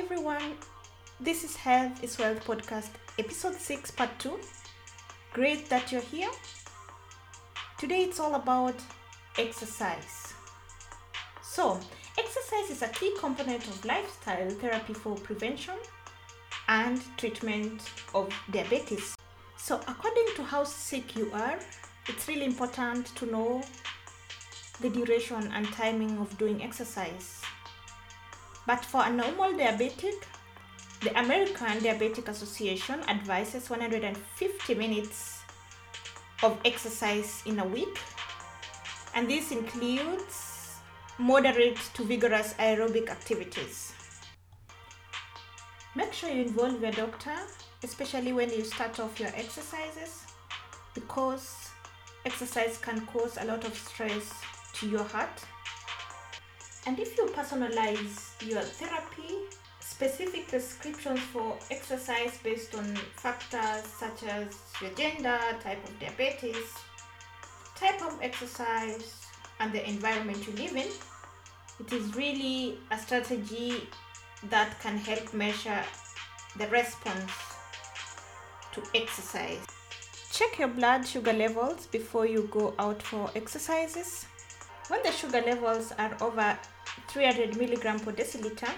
everyone. This is Health is Wealth podcast, episode 6, part 2. Great that you're here. Today it's all about exercise. So, exercise is a key component of lifestyle therapy for prevention and treatment of diabetes. So, according to how sick you are, it's really important to know the duration and timing of doing exercise. But for a normal diabetic, the American Diabetic Association advises 150 minutes of exercise in a week, and this includes moderate to vigorous aerobic activities. Make sure you involve your doctor, especially when you start off your exercises, because exercise can cause a lot of stress to your heart. And if you personalize your therapy, specific prescriptions for exercise based on factors such as your gender, type of diabetes, type of exercise, and the environment you live in, it is really a strategy that can help measure the response to exercise. Check your blood sugar levels before you go out for exercises. When the sugar levels are over 300 milligram per deciliter,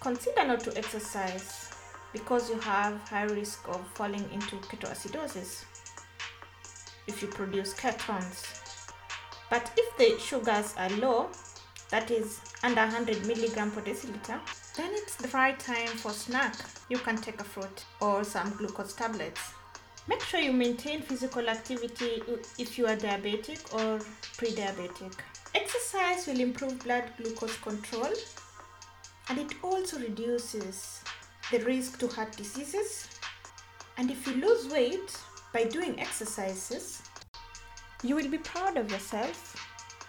consider not to exercise because you have high risk of falling into ketoacidosis if you produce ketones. But if the sugars are low, that is under 100 milligram per deciliter, then it's the right time for snack. You can take a fruit or some glucose tablets. Make sure you maintain physical activity if you are diabetic or pre diabetic. Exercise will improve blood glucose control and it also reduces the risk to heart diseases. And if you lose weight by doing exercises, you will be proud of yourself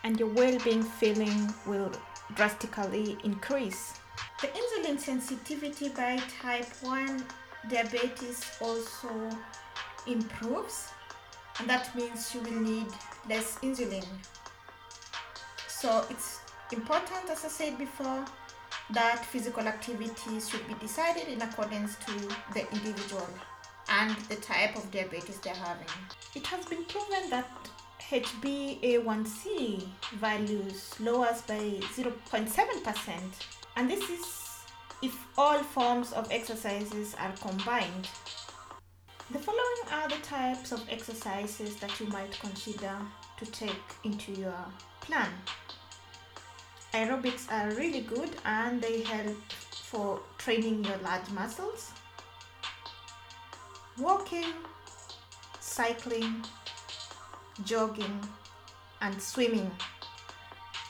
and your well being feeling will drastically increase. The insulin sensitivity by type 1 diabetes also improves, and that means you will need less insulin. So it's important, as I said before, that physical activities should be decided in accordance to the individual and the type of diabetes they're having. It has been proven that HbA1c values lowers by 0.7%, and this is if all forms of exercises are combined. The following are the types of exercises that you might consider to take into your plan. Aerobics are really good and they help for training your large muscles. Walking, cycling, jogging, and swimming.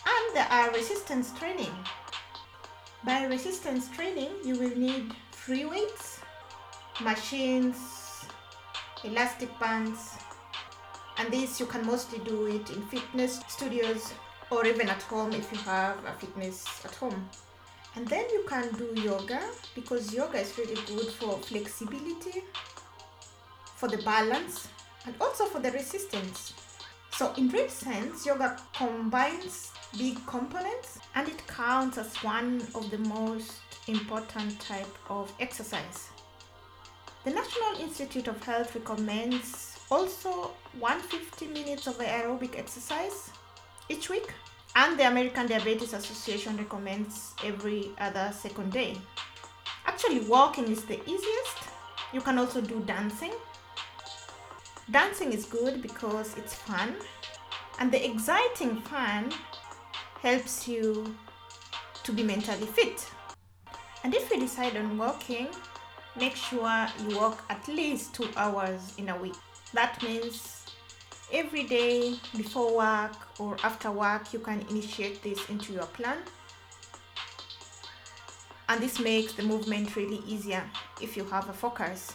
And there are resistance training. By resistance training, you will need free weights, machines, elastic bands, and this you can mostly do it in fitness studios or even at home if you have a fitness at home. And then you can do yoga because yoga is really good for flexibility, for the balance, and also for the resistance. So, in real sense, yoga combines big components and it counts as one of the most important type of exercise. The National Institute of Health recommends also 150 minutes of aerobic exercise each week, and the American Diabetes Association recommends every other second day. Actually, walking is the easiest. You can also do dancing. Dancing is good because it's fun, and the exciting fun helps you to be mentally fit. And if you decide on walking, make sure you walk at least two hours in a week. That means every day before work or after work, you can initiate this into your plan. And this makes the movement really easier if you have a focus.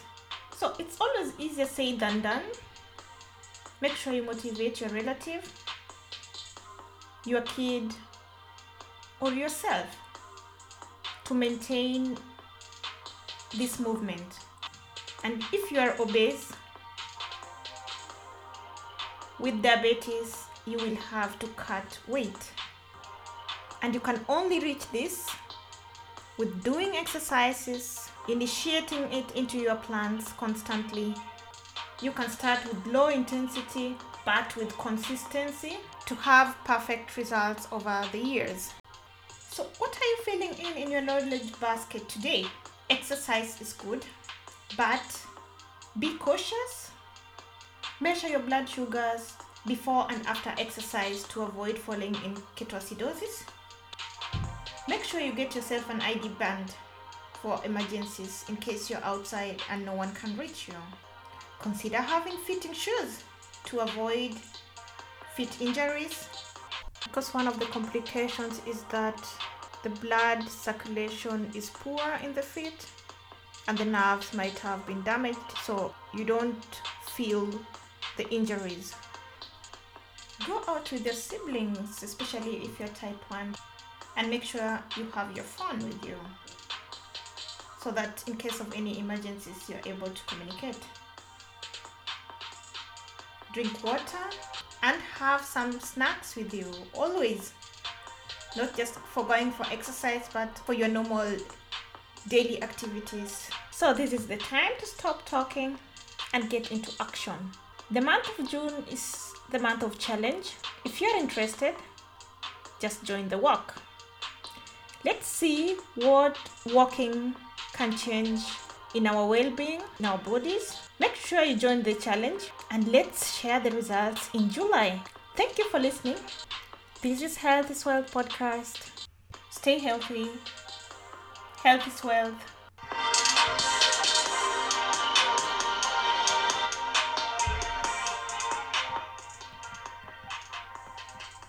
So it's always easier said than done. Make sure you motivate your relative, your kid, or yourself to maintain this movement. And if you are obese, with diabetes, you will have to cut weight. And you can only reach this with doing exercises, initiating it into your plans constantly. You can start with low intensity but with consistency to have perfect results over the years. So, what are you filling in in your knowledge basket today? Exercise is good, but be cautious. Measure your blood sugars before and after exercise to avoid falling in ketoacidosis. Make sure you get yourself an ID band for emergencies in case you're outside and no one can reach you. Consider having fitting shoes to avoid feet injuries because one of the complications is that the blood circulation is poor in the feet and the nerves might have been damaged so you don't feel the injuries. Go out with your siblings especially if you're type 1 and make sure you have your phone with you so that in case of any emergencies you're able to communicate. Drink water and have some snacks with you always not just for going for exercise but for your normal daily activities. So this is the time to stop talking and get into action. The month of june is the month of challenge. If you're interested just join the walk. Let's see what walking can change in our well-being in our bodies. Make sure you join the challenge and let's share the results in july. Thank you for listening this is health is wealth podcast. Stay healthy. Health is wealth